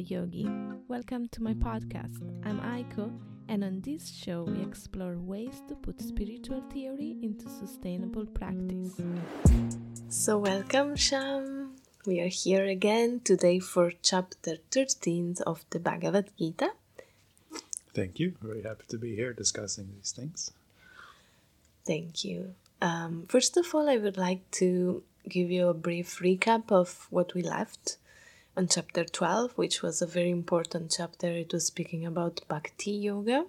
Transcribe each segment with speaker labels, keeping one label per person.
Speaker 1: Yogi. Welcome to my podcast. I'm Aiko, and on this show, we explore ways to put spiritual theory into sustainable practice. So, welcome, Sham. We are here again today for chapter 13 of the Bhagavad Gita.
Speaker 2: Thank you. Very happy to be here discussing these things.
Speaker 1: Thank you. Um, first of all, I would like to give you a brief recap of what we left on chapter 12, which was a very important chapter. It was speaking about Bhakti Yoga.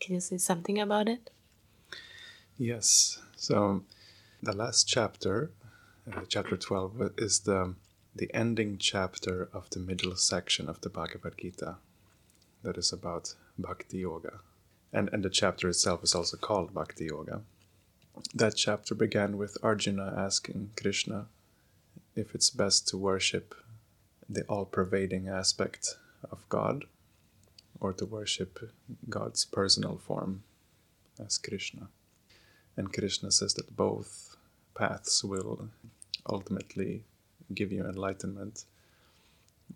Speaker 1: Can you say something about it?
Speaker 2: Yes. So, the last chapter, uh, chapter 12, is the, the ending chapter of the middle section of the Bhagavad Gita that is about Bhakti Yoga. And, and the chapter itself is also called Bhakti Yoga. That chapter began with Arjuna asking Krishna if it's best to worship the all pervading aspect of God or to worship God's personal form as Krishna. And Krishna says that both paths will ultimately give you enlightenment,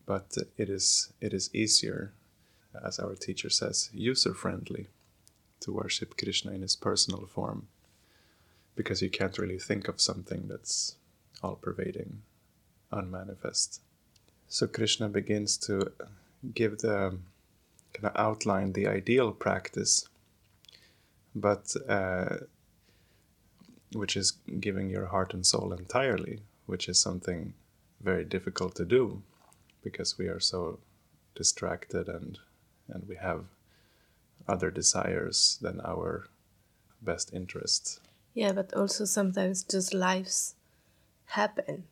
Speaker 2: but it is, it is easier, as our teacher says, user friendly to worship Krishna in his personal form because you can't really think of something that's all pervading, unmanifest. So Krishna begins to give the kind of outline the ideal practice, but uh, which is giving your heart and soul entirely, which is something very difficult to do because we are so distracted and and we have other desires than our best interests.
Speaker 1: Yeah, but also sometimes just lives happen.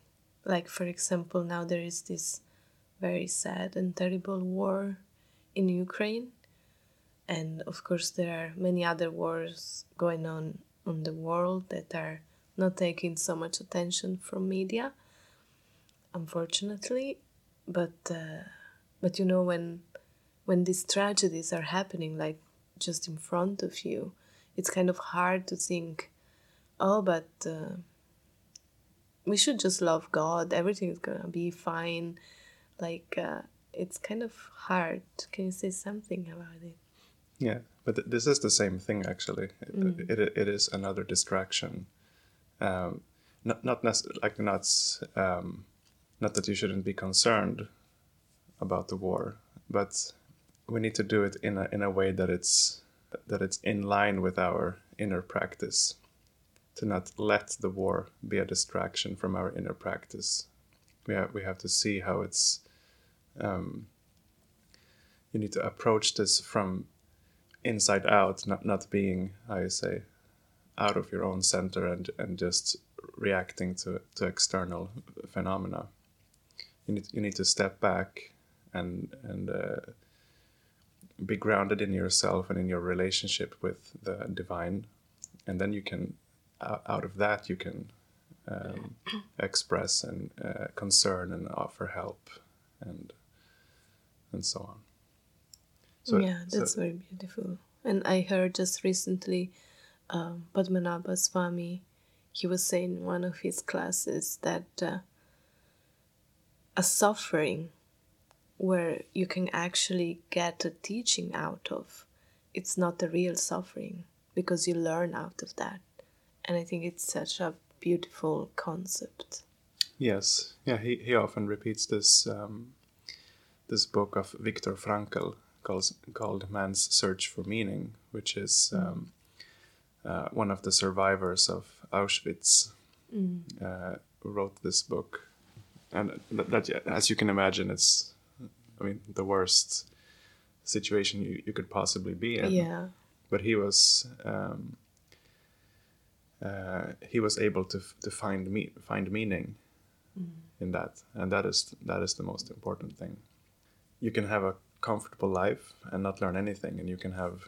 Speaker 1: Like for example, now there is this very sad and terrible war in Ukraine. And of course, there are many other wars going on in the world that are not taking so much attention from media, unfortunately. But uh, but you know when when these tragedies are happening, like just in front of you, it's kind of hard to think, oh, but uh, we should just love God. Everything is gonna be fine like uh, it's kind of hard. Can you say something about it?
Speaker 2: Yeah, but th- this is the same thing actually. Mm. It, it, it is another distraction. Um, not not like not um, not that you shouldn't be concerned about the war, but we need to do it in a in a way that it's that it's in line with our inner practice. To not let the war be a distraction from our inner practice. We have we have to see how it's um, you need to approach this from inside out, not not being, I say, out of your own center and and just reacting to to external phenomena. You need you need to step back and and uh, be grounded in yourself and in your relationship with the divine, and then you can out of that you can um, express and uh, concern and offer help and and so on.
Speaker 1: So, yeah, that's so, very beautiful. And I heard just recently um, Padmanabha Swami, he was saying in one of his classes that uh, a suffering where you can actually get a teaching out of, it's not a real suffering because you learn out of that. And I think it's such a beautiful concept.
Speaker 2: Yes, yeah, he, he often repeats this um, this book of Viktor Frankl called, called Man's Search for Meaning, which is mm. um, uh, one of the survivors of Auschwitz, mm. uh, wrote this book. And that, that, as you can imagine, it's, I mean, the worst situation you, you could possibly be in.
Speaker 1: Yeah.
Speaker 2: But he was, um, uh, he was able to, to find me find meaning mm. in that, and that is that is the most important thing you can have a comfortable life and not learn anything, and you can have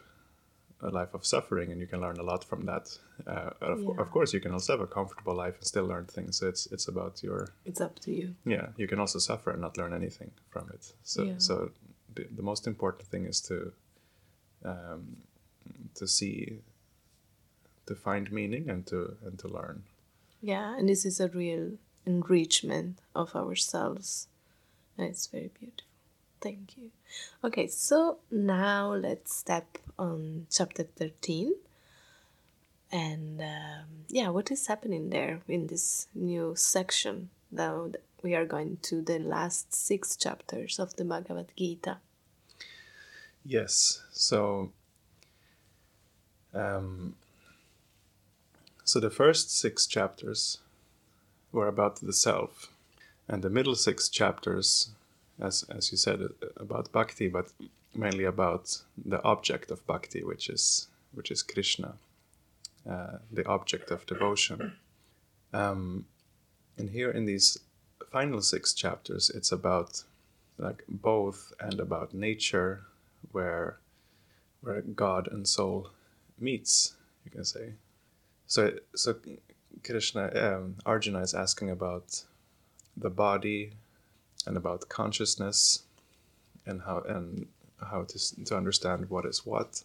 Speaker 2: a life of suffering and you can learn a lot from that. Uh, of, yeah. of, course, you can also have a comfortable life and still learn things. So it's it's about your.
Speaker 1: It's up to you.
Speaker 2: Yeah, you can also suffer and not learn anything from it. So yeah. so the, the most important thing is to um, to see to find meaning and to and to learn.
Speaker 1: Yeah, and this is a real enrichment of ourselves, and it's very beautiful. Thank you. Okay, so now let's step on chapter 13. And um, yeah, what is happening there in this new section? Now we are going to the last six chapters of the Bhagavad Gita.
Speaker 2: Yes, so um, so the first six chapters were about the self, and the middle six chapters, as as you said, about bhakti, but mainly about the object of bhakti, which is which is Krishna, uh, the object of devotion. Um, and here in these final six chapters, it's about like both and about nature, where where God and soul meets, you can say. So, so Krishna, um, Arjuna is asking about the body and about consciousness and how and how to to understand what is what.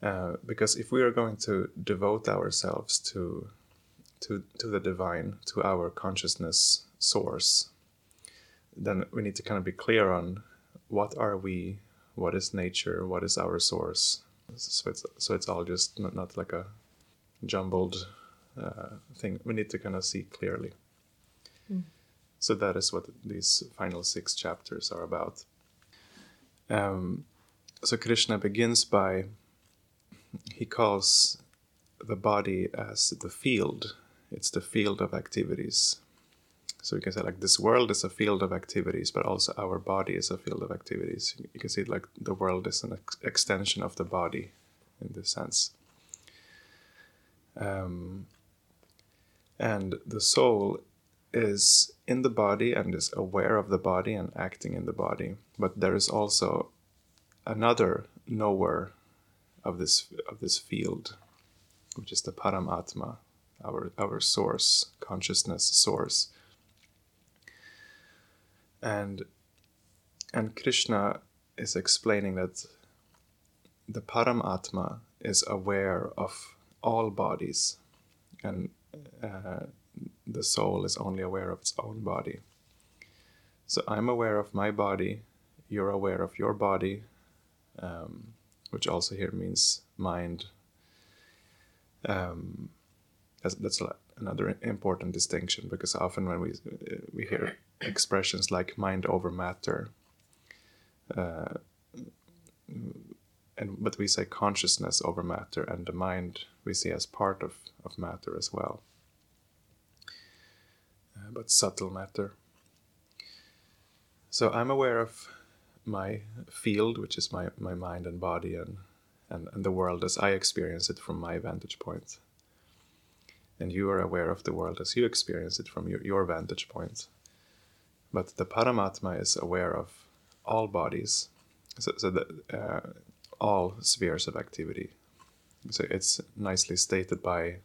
Speaker 2: Uh, because if we are going to devote ourselves to to to the divine, to our consciousness source, then we need to kind of be clear on what are we, what is nature, what is our source, so it's so it's all just not, not like a jumbled uh, thing. We need to kind of see clearly. Mm. So that is what these final six chapters are about. Um, so Krishna begins by he calls the body as the field. It's the field of activities. So you can say like this world is a field of activities, but also our body is a field of activities. You can see like the world is an ex- extension of the body in this sense. Um, and the soul is in the body and is aware of the body and acting in the body, but there is also another knower of this of this field, which is the Paramatma, our our source, consciousness source. And and Krishna is explaining that the Paramatma is aware of all bodies, and uh, the soul is only aware of its own body. So I'm aware of my body, you're aware of your body, um, which also here means mind. Um, that's, that's another important distinction because often when we we hear expressions like mind over matter, uh, and but we say consciousness over matter, and the mind we see as part of, of matter as well, but subtle matter. So I'm aware of my field, which is my, my mind and body and, and, and the world as I experience it from my vantage point. and you are aware of the world as you experience it from your, your vantage point. But the Paramatma is aware of all bodies, so, so that, uh, all spheres of activity. So it's nicely stated by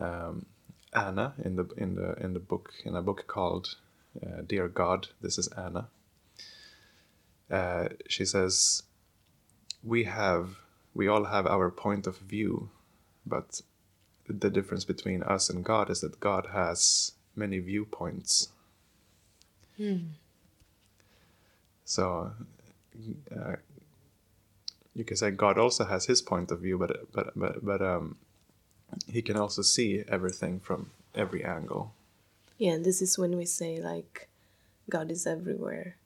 Speaker 2: um, Anna in the in the in the book in a book called uh, "Dear God." This is Anna. Uh, she says, "We have, we all have our point of view, but the difference between us and God is that God has many viewpoints. Hmm. So uh, you can say God also has his point of view, but but but but um, he can also see everything from every angle.
Speaker 1: Yeah, and this is when we say like God is everywhere.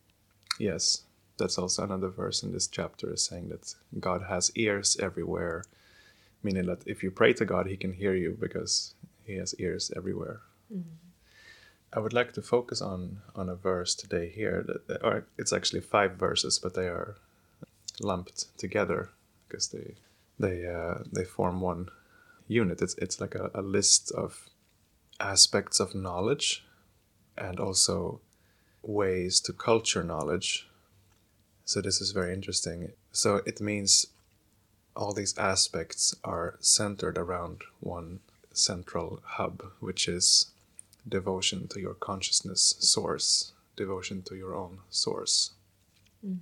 Speaker 2: Yes, that's also another verse in this chapter is saying that God has ears everywhere meaning that if you pray to God, He can hear you because He has ears everywhere. Mm-hmm. I would like to focus on on a verse today here, that, or it's actually five verses, but they are lumped together because they they uh, they form one unit. It's it's like a, a list of aspects of knowledge and also ways to culture knowledge. So this is very interesting. So it means all these aspects are centered around one central hub, which is devotion to your consciousness source, devotion to your own source. Mm.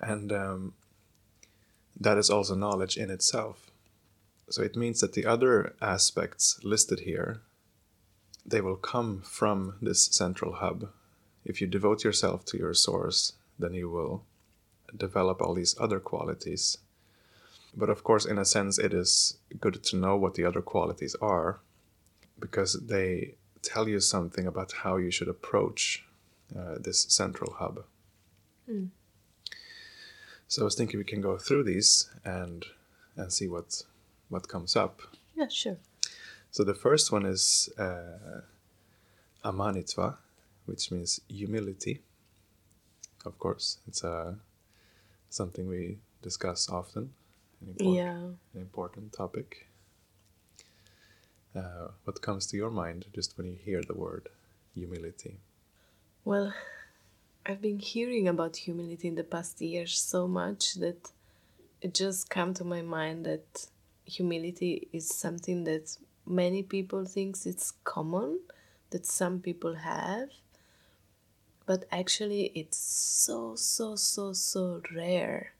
Speaker 2: And um, that is also knowledge in itself. So it means that the other aspects listed here, they will come from this central hub. if you devote yourself to your source, then you will develop all these other qualities. But of course, in a sense, it is good to know what the other qualities are because they tell you something about how you should approach uh, this central hub. Mm. So I was thinking we can go through these and and see what what comes up.
Speaker 1: Yeah, sure.
Speaker 2: So the first one is uh, amanitva, which means humility. Of course, it's a uh, something we discuss often.
Speaker 1: An important, yeah.
Speaker 2: An important topic. Uh, what comes to your mind just when you hear the word humility?
Speaker 1: Well, I've been hearing about humility in the past years so much that it just come to my mind that humility is something that many people thinks it's common that some people have but actually it's so so so so rare.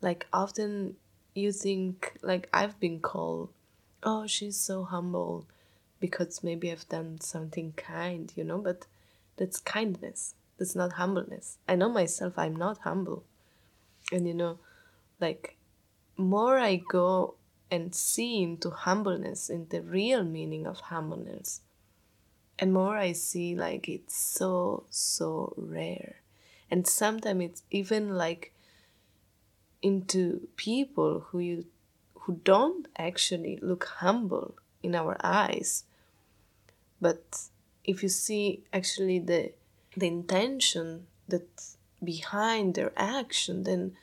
Speaker 1: Like often you think like i've been called oh she's so humble because maybe i've done something kind you know but that's kindness. That's not humbleness. I know myself i'm not humble. And you know like more i go and see into humbleness in the real meaning of humbleness and more i see like it's so so rare. And sometimes it's even like into people who you who don't actually look humble in our eyes. But if you see actually the the intention that behind their action then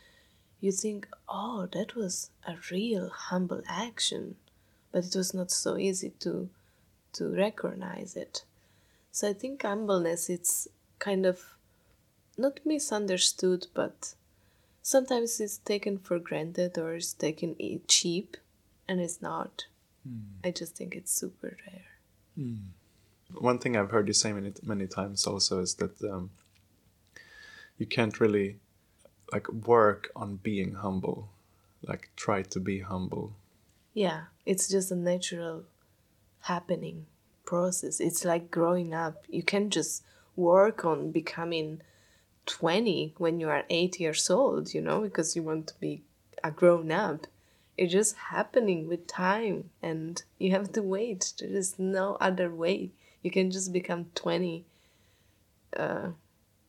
Speaker 1: you think oh that was a real humble action but it was not so easy to to recognize it. So I think humbleness it's kind of not misunderstood, but sometimes it's taken for granted or it's taken cheap, and it's not. Mm. I just think it's super rare.
Speaker 2: Mm. One thing I've heard you say many many times also is that um, you can't really like work on being humble, like try to be humble.
Speaker 1: Yeah, it's just a natural happening process. It's like growing up. You can just work on becoming 20 when you are 8 years old, you know, because you want to be a grown up. It's just happening with time and you have to wait. There is no other way. You can just become 20 uh,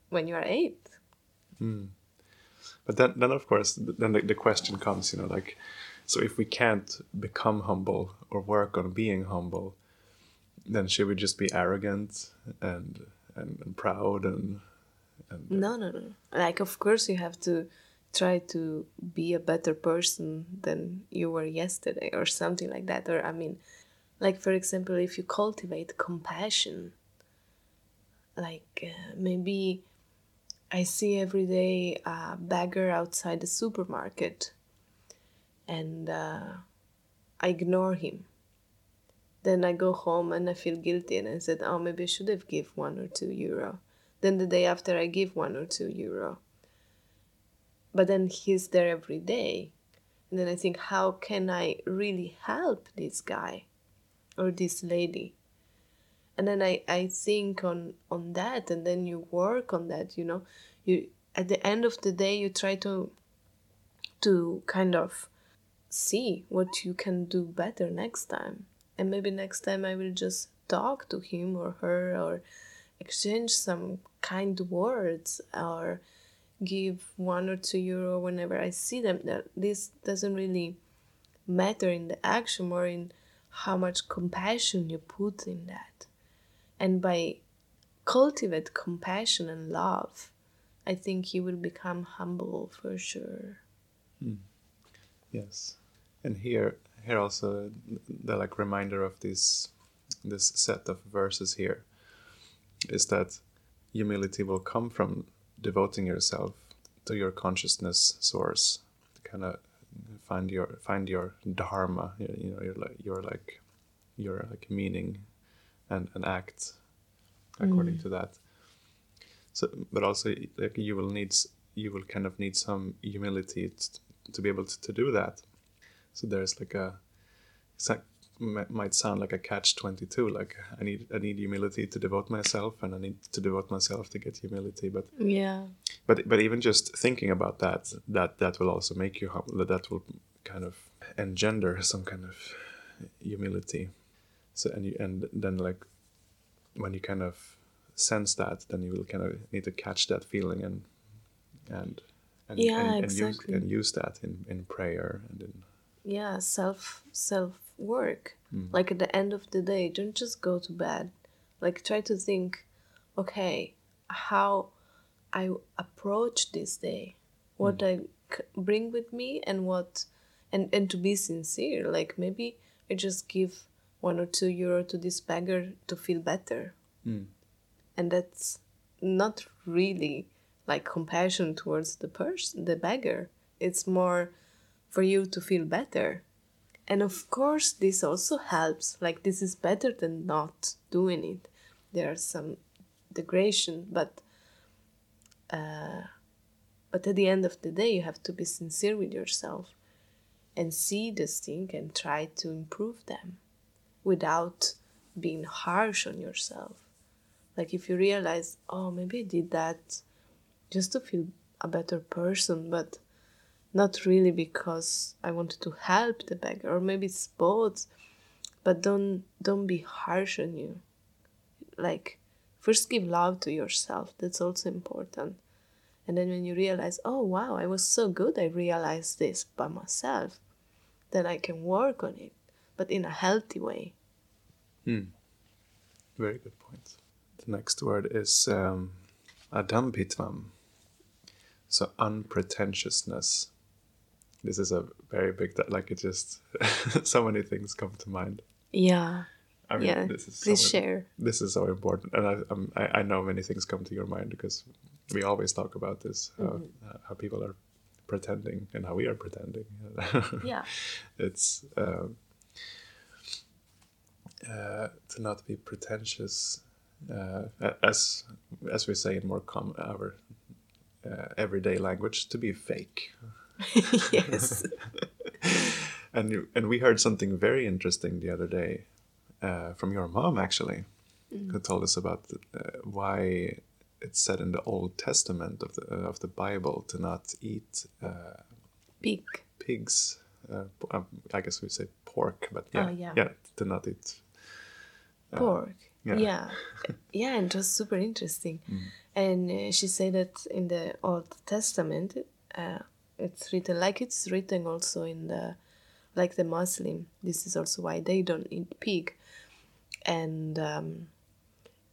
Speaker 1: when you are 8.
Speaker 2: Mm. But then, then of course, then the, the question comes, you know, like, so if we can't become humble or work on being humble, then should we just be arrogant and and, and proud and,
Speaker 1: and no no no. Like of course you have to try to be a better person than you were yesterday or something like that. Or i mean like for example if you cultivate compassion like uh, maybe i see every day a beggar outside the supermarket and uh, I ignore him. Then I go home and I feel guilty and I said, oh, maybe I should have give one or two euro. Then the day after I give one or two euro. But then he's there every day. And then I think, how can I really help this guy or this lady? And then I, I think on, on that and then you work on that, you know. You at the end of the day you try to to kind of see what you can do better next time. And maybe next time I will just talk to him or her or exchange some kind words or give one or two euro whenever I see them. That this doesn't really matter in the action or in how much compassion you put in that. And by cultivate compassion and love, I think you will become humble for sure.
Speaker 2: Mm. Yes and here here also the like reminder of this this set of verses here is that humility will come from devoting yourself to your consciousness source to kind of find your find your dharma you know your like your like your like meaning and an act according mm. to that. So but also like you will need you will kind of need some humility to, to be able to, to do that. So there's like a might sound like a catch 22 like i need i need humility to devote myself and i need to devote myself to get humility but
Speaker 1: yeah.
Speaker 2: but but even just thinking about that that that will also make you humble that will kind of engender some kind of humility so and you and then like when you kind of sense that then you will kind of need to catch that feeling and and and,
Speaker 1: yeah,
Speaker 2: and, and
Speaker 1: exactly.
Speaker 2: use and use that in in prayer and in
Speaker 1: yeah self self work
Speaker 2: Mm.
Speaker 1: like at the end of the day don't just go to bed like try to think okay how i approach this day what i c- bring with me and what and and to be sincere like maybe i just give one or two euro to this beggar to feel better.
Speaker 2: Mm.
Speaker 1: and that's not really like compassion towards the person the beggar. It's more for you to feel better. And of course this also helps like this is better than not doing it. There are some degradation but uh, but at the end of the day you have to be sincere with yourself and see this thing and try to improve them without being harsh on yourself. Like if you realize oh maybe i did that just to feel a better person but not really because i wanted to help the beggar or maybe it's both but don't don't be harsh on you. Like first give love to yourself that's also important. And then when you realize oh wow i was so good i realized this by myself then i can work on it but in a healthy way
Speaker 2: Hmm. Very good point. The next word is um, adambhitvam. So unpretentiousness. This is a very big, like it just, so many things come to mind.
Speaker 1: yeah
Speaker 2: I mean,
Speaker 1: yeah
Speaker 2: this is
Speaker 1: please
Speaker 2: so,
Speaker 1: share
Speaker 2: This is so important, and I, um, I I know many things come to your mind because we always talk about this how,
Speaker 1: Mm-hmm.
Speaker 2: how people are pretending and how we are pretending.
Speaker 1: yeah
Speaker 2: it's um, uh, to not be pretentious, uh, as as we say in more common our uh, everyday language, to be fake.
Speaker 1: yes
Speaker 2: And you, and we heard something very interesting the other day uh, from your mom actually, who told us about uh, why it's said in the Old Testament of the uh, of the Bible to not eat uh,
Speaker 1: big
Speaker 2: pigs. Uh, um, I guess we say pork, but yeah,
Speaker 1: Oh, yeah.
Speaker 2: to not eat.
Speaker 1: Pork.
Speaker 2: yeah.
Speaker 1: Yeah. yeah, and it was super interesting. And uh, she said that in the Old Testament, uh, it's written like it's written also in the like the Muslim. This is also why they don't eat pig. And um,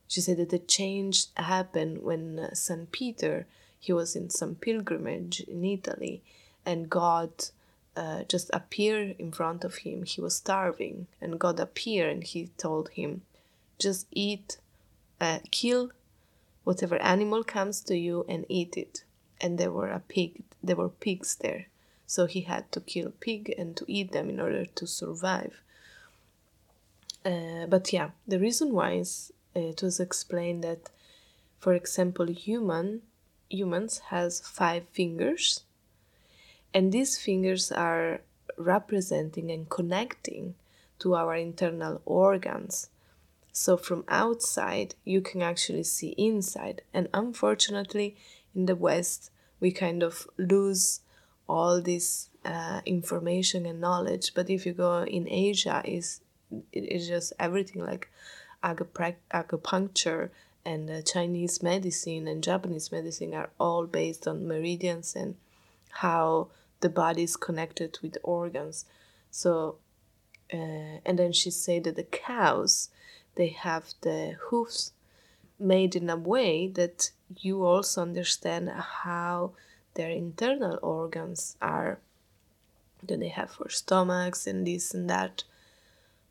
Speaker 1: she said that the change happened when uh, Saint Peter he was in some pilgrimage in Italy, and God uh, just appear in front of him. He was starving, and God appeared and he told him, "Just eat, uh, kill whatever animal comes to you and eat it." And there were a pig. There were pigs there, so he had to kill pig and to eat them in order to survive. Uh, but yeah, the reason why is uh, it was explained that, for example, human humans has five fingers, and these fingers are representing and connecting to our internal organs. So from outside, you can actually see inside, and unfortunately, in the West, we kind of lose all this uh, information and knowledge. But if you go in Asia, is it is just everything like acupuncture and uh, Chinese medicine and Japanese medicine are all based on meridians and how the body is connected with organs. So, uh, and then she said that the cows they have the hoofs made in a way that you also understand how their internal organs are that they have for stomachs and this and that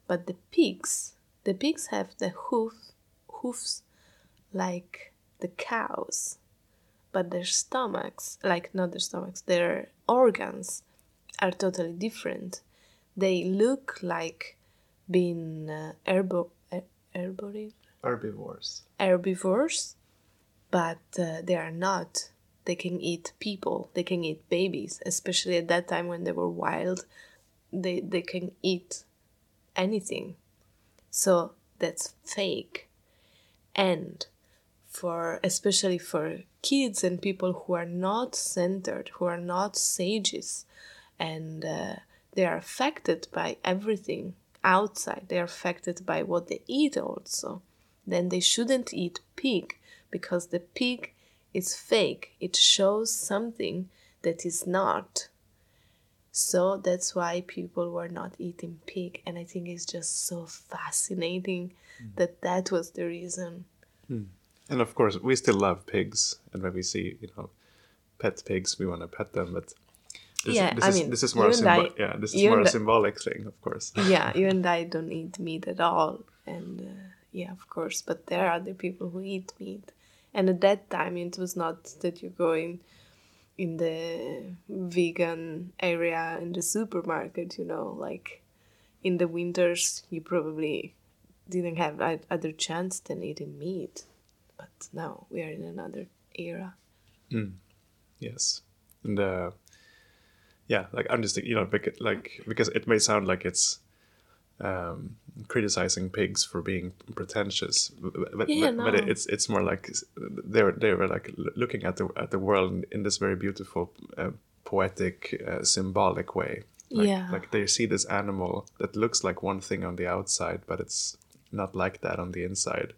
Speaker 1: but the pigs the pigs have the hoof, hoofs like the cows but their stomachs like not their stomachs their organs are totally different they look like being uh, herbo- her-
Speaker 2: Herbivores.
Speaker 1: herbivores, but uh, they are not. They can eat people. They can eat babies, especially at that time when they were wild. They they can eat anything. So that's fake. And for especially for kids and people who are not centered, who are not sages, and uh, they are affected by everything outside, they are affected by what they eat also, then they shouldn't eat pig because the pig is fake. It shows something that is not. So that's why people were not eating pig. And I think it's just so fascinating mm. that that was the reason.
Speaker 2: Mm. And of course, we still love pigs. And when we see, you know, pet pigs, we want to pet them. But this,
Speaker 1: yeah,
Speaker 2: this
Speaker 1: I
Speaker 2: is,
Speaker 1: mean,
Speaker 2: this is more a
Speaker 1: symbo-
Speaker 2: yeah, this is more a symbolic thing, of course.
Speaker 1: yeah, you and I don't eat meat at all, and uh, yeah, of course. But there are other people who eat meat, and at that time it was not that you go in in the vegan area in the supermarket. You know, like in the winters, you probably didn't have other chance than eating meat. But now we are in another era.
Speaker 2: Mm. Yes, and. Uh, yeah, like I'm just you know because, like because it may sound like it's um, criticizing pigs for being pretentious, but,
Speaker 1: yeah,
Speaker 2: but,
Speaker 1: no.
Speaker 2: but, it's it's more like they were they were like looking at the at the world in this very beautiful, uh, poetic, uh, symbolic way. Like,
Speaker 1: yeah,
Speaker 2: like they see this animal that looks like one thing on the outside, but it's not like that on the inside.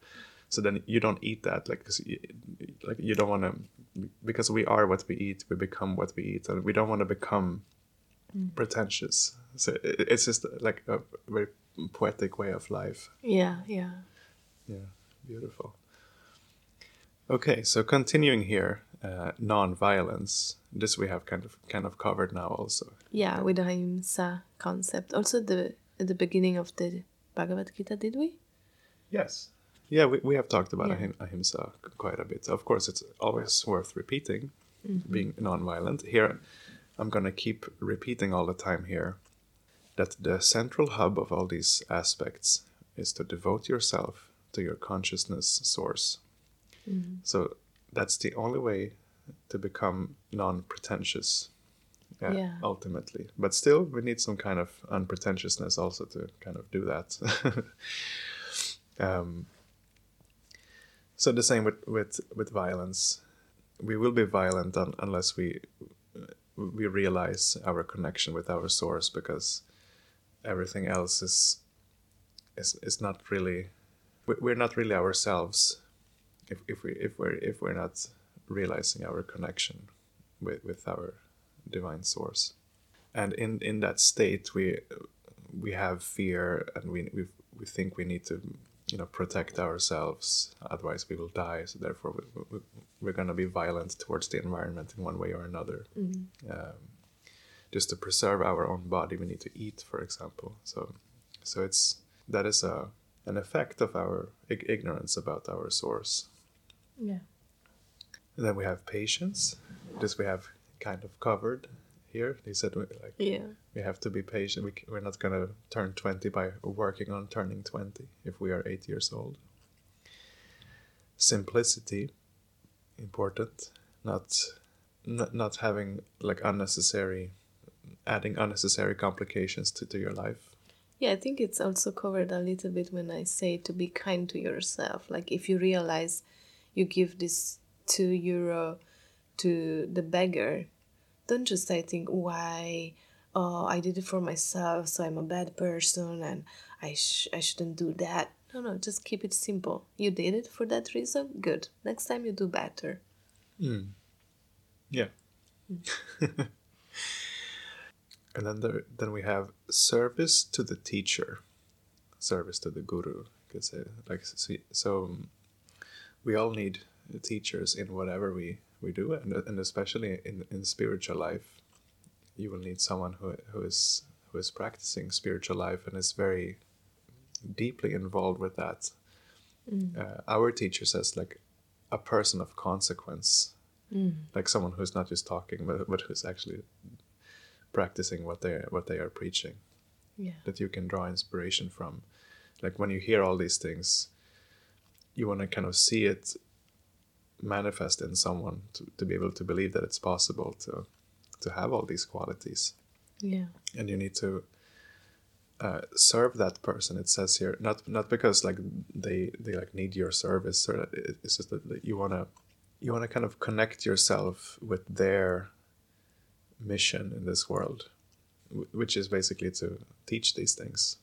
Speaker 2: So then you don't eat that, like you, like you don't want to because we are what we eat, we become what we eat, and we don't want to become mm. pretentious. So it's just like a very poetic way of life.
Speaker 1: Yeah, yeah.
Speaker 2: Yeah, beautiful. Okay, so continuing here, uh, non-violence. This we have kind of kind of covered now also.
Speaker 1: Yeah, with the ahimsa concept. Also, the at the beginning of the Bhagavad Gita, did we?
Speaker 2: Yes. Yeah, we, we have talked about yeah. ahimsa quite a bit. Of course, it's always worth repeating, mm-hmm. being non-violent. Here, I'm going to keep repeating all the time here that the central hub of all these aspects is to devote yourself to your consciousness source. Mm-hmm. So that's the only way to become non-pretentious. Yeah, yeah, ultimately. But still, we need some kind of unpretentiousness also to kind of do that. um, so the same with with with violence. We will be violent un, unless we we realize our connection with our source because everything else is is is not really we're not really ourselves if, if we if we're if we're not realizing our connection with, with our divine source and in in that state we we have fear and we we, we think we need to you know protect ourselves otherwise we will die. So therefore we, we, we're going to be violent towards the environment in one way or another. Mm-hmm. um, just to preserve our own body we need to eat for example. So so it's that is a an effect of our ig- ignorance about our source.
Speaker 1: Yeah.
Speaker 2: And then we have patience. This we have kind of covered here. They said like
Speaker 1: yeah.
Speaker 2: we have to be patient. We, we're not gonna turn twenty by working on turning twenty if we are eight years old. Simplicity, important. Not, not not having like unnecessary, adding unnecessary complications to, to your life.
Speaker 1: Yeah, I think it's also covered a little bit when I say to be kind to yourself. Like if you realize you give this two euro to the beggar don't just I think why oh I did it for myself so I'm a bad person and I sh- I shouldn't do that. No, no, just keep it simple. You did it for that reason. Good. Next time you do better.
Speaker 2: Mm. Yeah. Mm. and then there, then we have service to the teacher, service to the guru. Because like so, so um, we all need teachers in whatever we we do, and, and especially in, in spiritual life, you will need someone who, who is who is practicing spiritual life and is very deeply involved with that. Mm. Uh, our teacher says like a person of consequence, mm. like someone who's not just talking, but, but who's actually practicing what they what they are preaching.
Speaker 1: Yeah.
Speaker 2: That you can draw inspiration from. Like when you hear all these things, you want to kind of see it manifest in someone to, to be able to believe that it's possible to to have all these qualities
Speaker 1: yeah
Speaker 2: and you need to uh, serve that person. It says here not not because like they they like need your service or it's just that you wanna you wanna kind of connect yourself with their mission in this world, which is basically to teach these things.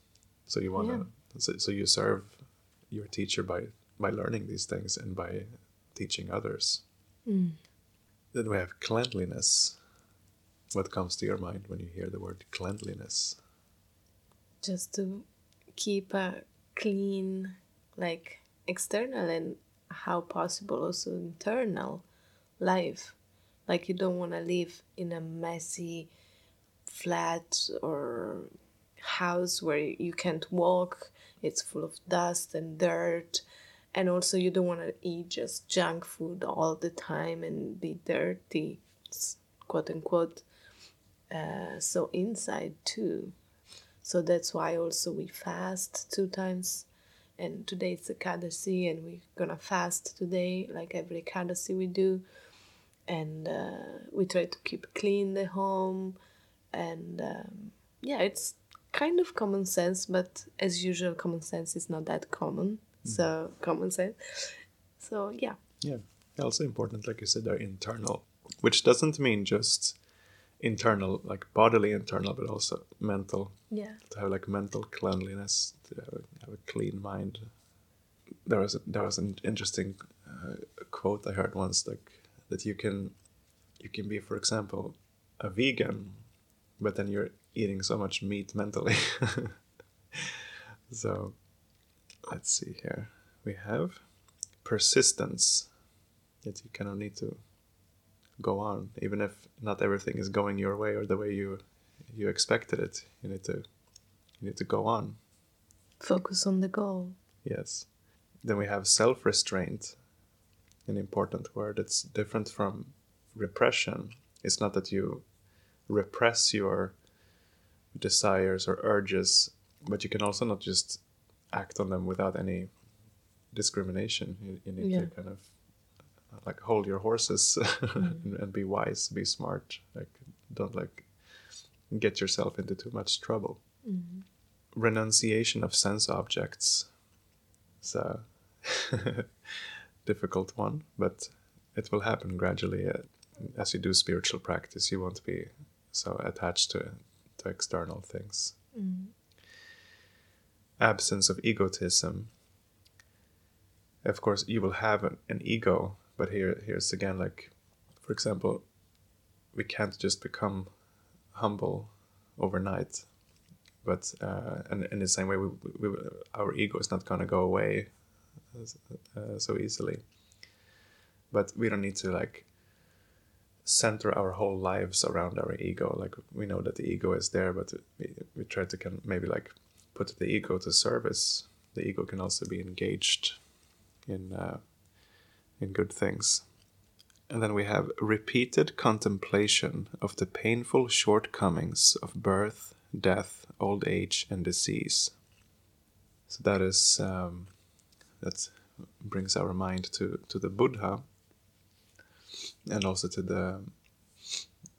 Speaker 2: So you wanna yeah. so, so you serve your teacher by by learning these things and by teaching others. Mm. Then we have cleanliness. What comes to your mind when you hear the word cleanliness?
Speaker 1: Just to keep a clean, like external and how possible also internal life. Like you don't want to live in a messy flat or house where you can't walk. It's full of dust and dirt and also you don't want to eat just junk food all the time and be dirty quote unquote uh, so inside too. So that's why also we fast two times. And today it's Ekadasi and we're gonna fast today like every Ekadasi we do. And uh, we try to keep clean the home. And um, yeah it's kind of common sense but as usual common sense is not that common so common sense. So yeah.
Speaker 2: Yeah. Also important, like you said, they're internal, which doesn't mean just internal, like bodily internal, but also mental.
Speaker 1: Yeah.
Speaker 2: To have like mental cleanliness, to have a, have a clean mind. There was a, there was an interesting uh, quote I heard once, like that you can you can be, for example, a vegan, but then you're eating so much meat mentally. so let's see here. We have persistence that you kind of need to go on, even if not everything is going your way or the way you you expected it. You need to you need to go on.
Speaker 1: Focus on the goal.
Speaker 2: Yes. Then we have self-restraint, an important word. It's different from repression. It's not that you repress your desires or urges, but you can also not just act on them without any discrimination. You, you need yeah. to kind of like hold your horses mm. and, and, be wise, be smart. Like don't like get yourself into too much trouble. Mm. Renunciation of sense objects. It's a difficult one, but it will happen gradually uh, as you do spiritual practice. You won't be so attached to to external things. Mm absence of egotism. Of course, you will have an, an ego, but here, here's again like, for example, we can't just become humble overnight. But uh, and in the same way, we, we, our ego is not going to go away uh, so easily. But we don't need to like center our whole lives around our ego. Like we know that the ego is there, but we, we try to can maybe like put the ego to service, the ego can also be engaged in uh, in good things. And then we have repeated contemplation of the painful shortcomings of birth, death, old age, and disease. So that is um, that brings our mind to, to the Buddha, and also to the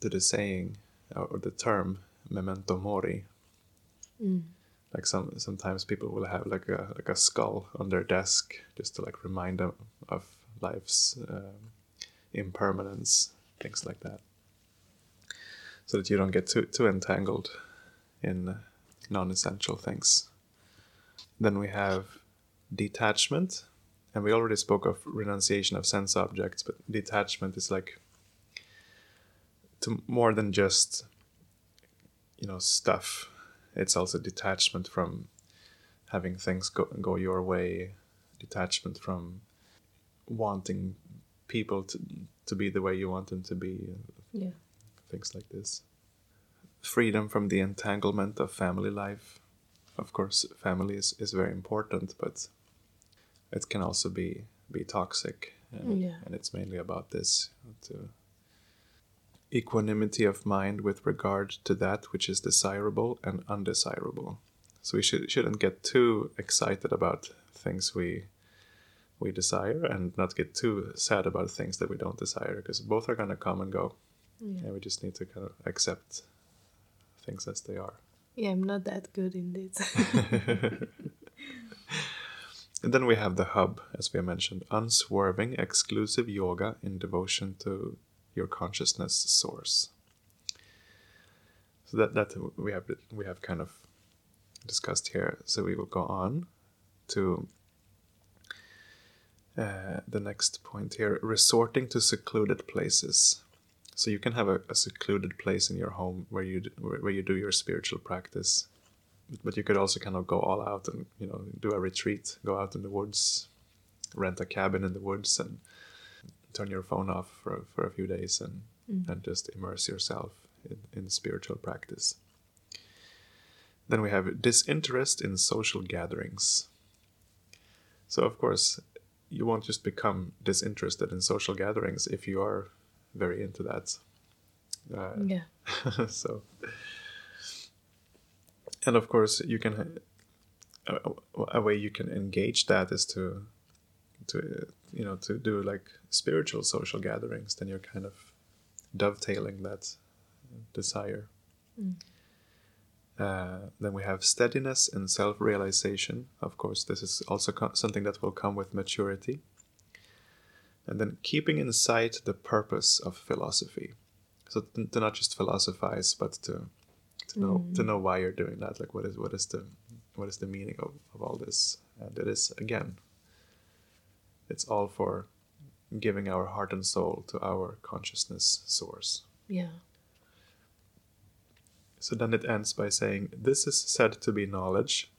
Speaker 2: to the saying or the term memento mori. Mm like some sometimes people will have like a like a skull on their desk just to like remind them of life's um, impermanence things like that. So that you don't get too too entangled in non-essential things. Then we have detachment and we already spoke of renunciation of sense objects but detachment is like to more than just you know stuff it's also detachment from having things go, go your way, detachment from wanting people to to be the way you want them to be.
Speaker 1: Yeah.
Speaker 2: Things like this. Freedom from the entanglement of family life. Of course, family is, is very important, but it can also be be toxic. And,
Speaker 1: yeah.
Speaker 2: and it's mainly about this to equanimity of mind with regard to that which is desirable and undesirable. So we should, shouldn't get too excited about things we we desire and not get too sad about things that we don't desire because both are going to come and go. Yeah. And we just need to kind of accept things as they are.
Speaker 1: Yeah, I'm not that good in this.
Speaker 2: and then we have the hub, as we mentioned, unswerving, exclusive yoga in devotion to your consciousness source. So that that we have we have kind of discussed here. So we will go on to uh, the next point here: resorting to secluded places. So you can have a, a secluded place in your home where you where you do your spiritual practice, but you could also kind of go all out and you know do a retreat, go out in the woods, rent a cabin in the woods, and turn your phone off for for a few days and mm. and just immerse yourself in, in spiritual practice. Then we have disinterest in social gatherings. So, of course, you won't just become disinterested in social gatherings if you are very into that.
Speaker 1: Uh, yeah.
Speaker 2: so, and of course, you can. A, a way you can engage that is to, to you know, to do like spiritual social gatherings. Then you're kind of dovetailing that desire. Mm. Uh, then we have steadiness and self realization. Of course, this is also co- something that will come with maturity. And then keeping in sight the purpose of philosophy. So to, to not just philosophize, but to to know mm. to know why you're doing that. Like what is what is the what is the meaning of, of all this? And it is again, it's all for giving our heart and soul to our consciousness source.
Speaker 1: Yeah.
Speaker 2: So then it ends by saying, This is said to be knowledge,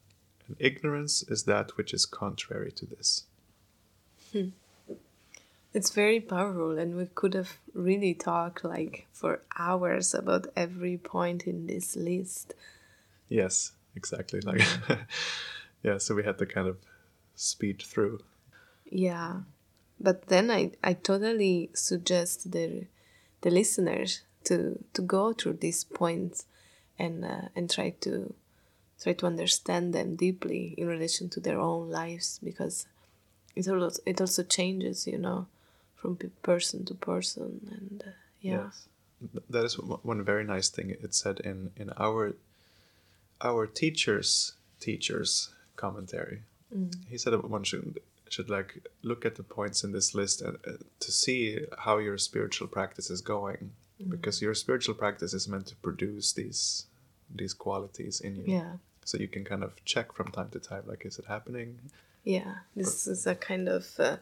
Speaker 2: and ignorance is that which is contrary to this.
Speaker 1: Hmm. It's very powerful, and we could have really talked like for hours about every point in this list.
Speaker 2: Yes, exactly. Like, yeah, so we had to kind of speed through.
Speaker 1: Yeah, but then I, I totally suggest the the listeners to to go through these points and uh, and try to try to understand them deeply in relation to their own lives because it also it also changes you know from person to person and uh, yeah yes.
Speaker 2: that is one very nice thing it said in in our our teachers teachers commentary mm. he said that one should should like look at the points in this list and, uh, to see how your spiritual practice is going. Mm. because your spiritual practice is meant to produce these these qualities in you.
Speaker 1: Yeah.
Speaker 2: So you can kind of check from time to time like is it happening?
Speaker 1: Yeah. This or, is a kind of uh,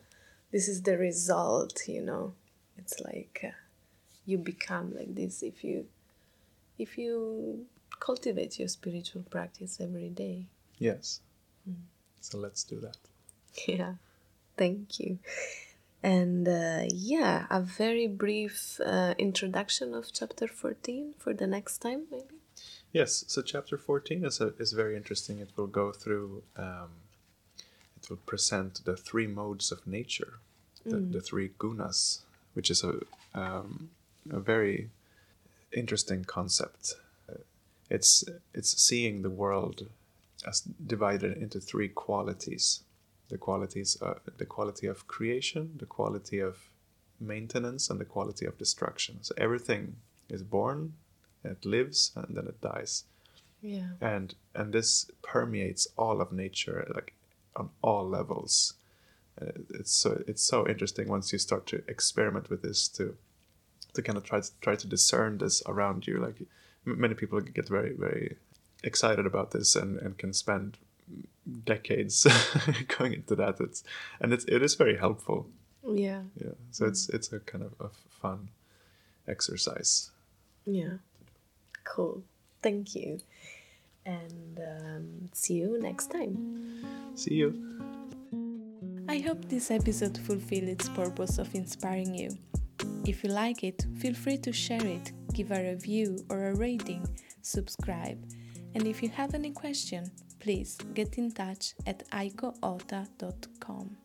Speaker 1: this is the result you know? It's like uh, you become like this if you if you cultivate your spiritual practice every day.
Speaker 2: Yes. Mm. so let's do that
Speaker 1: yeah thank you and uh, yeah a very brief uh, introduction of chapter 14 for the next time maybe
Speaker 2: Yes, so chapter 14 is, a, is very interesting. It will go through, um, it will present the three modes of nature, the, mm. the three gunas, which is a, um, a very interesting concept. it's, it's seeing the world as divided into three qualities the qualities uh, the quality of creation the quality of maintenance and the quality of destruction. So everything is born it lives and then it dies.
Speaker 1: Yeah.
Speaker 2: And and this permeates all of nature like on all levels. Uh, it's so it's so interesting once you start to experiment with this to to kind of try to try to discern this around you. Like many people get very very excited about this and and can spend decades going into that it's and it's it is very helpful
Speaker 1: yeah
Speaker 2: yeah so it's it's a kind of a fun exercise
Speaker 1: yeah Cool. Thank you. And um, see you next time.
Speaker 2: See you.
Speaker 1: I hope this episode fulfilled its purpose of inspiring you. If you like it, feel free to share it, give a review or a rating, subscribe, and if you have any question, please get in touch at aikoota.com.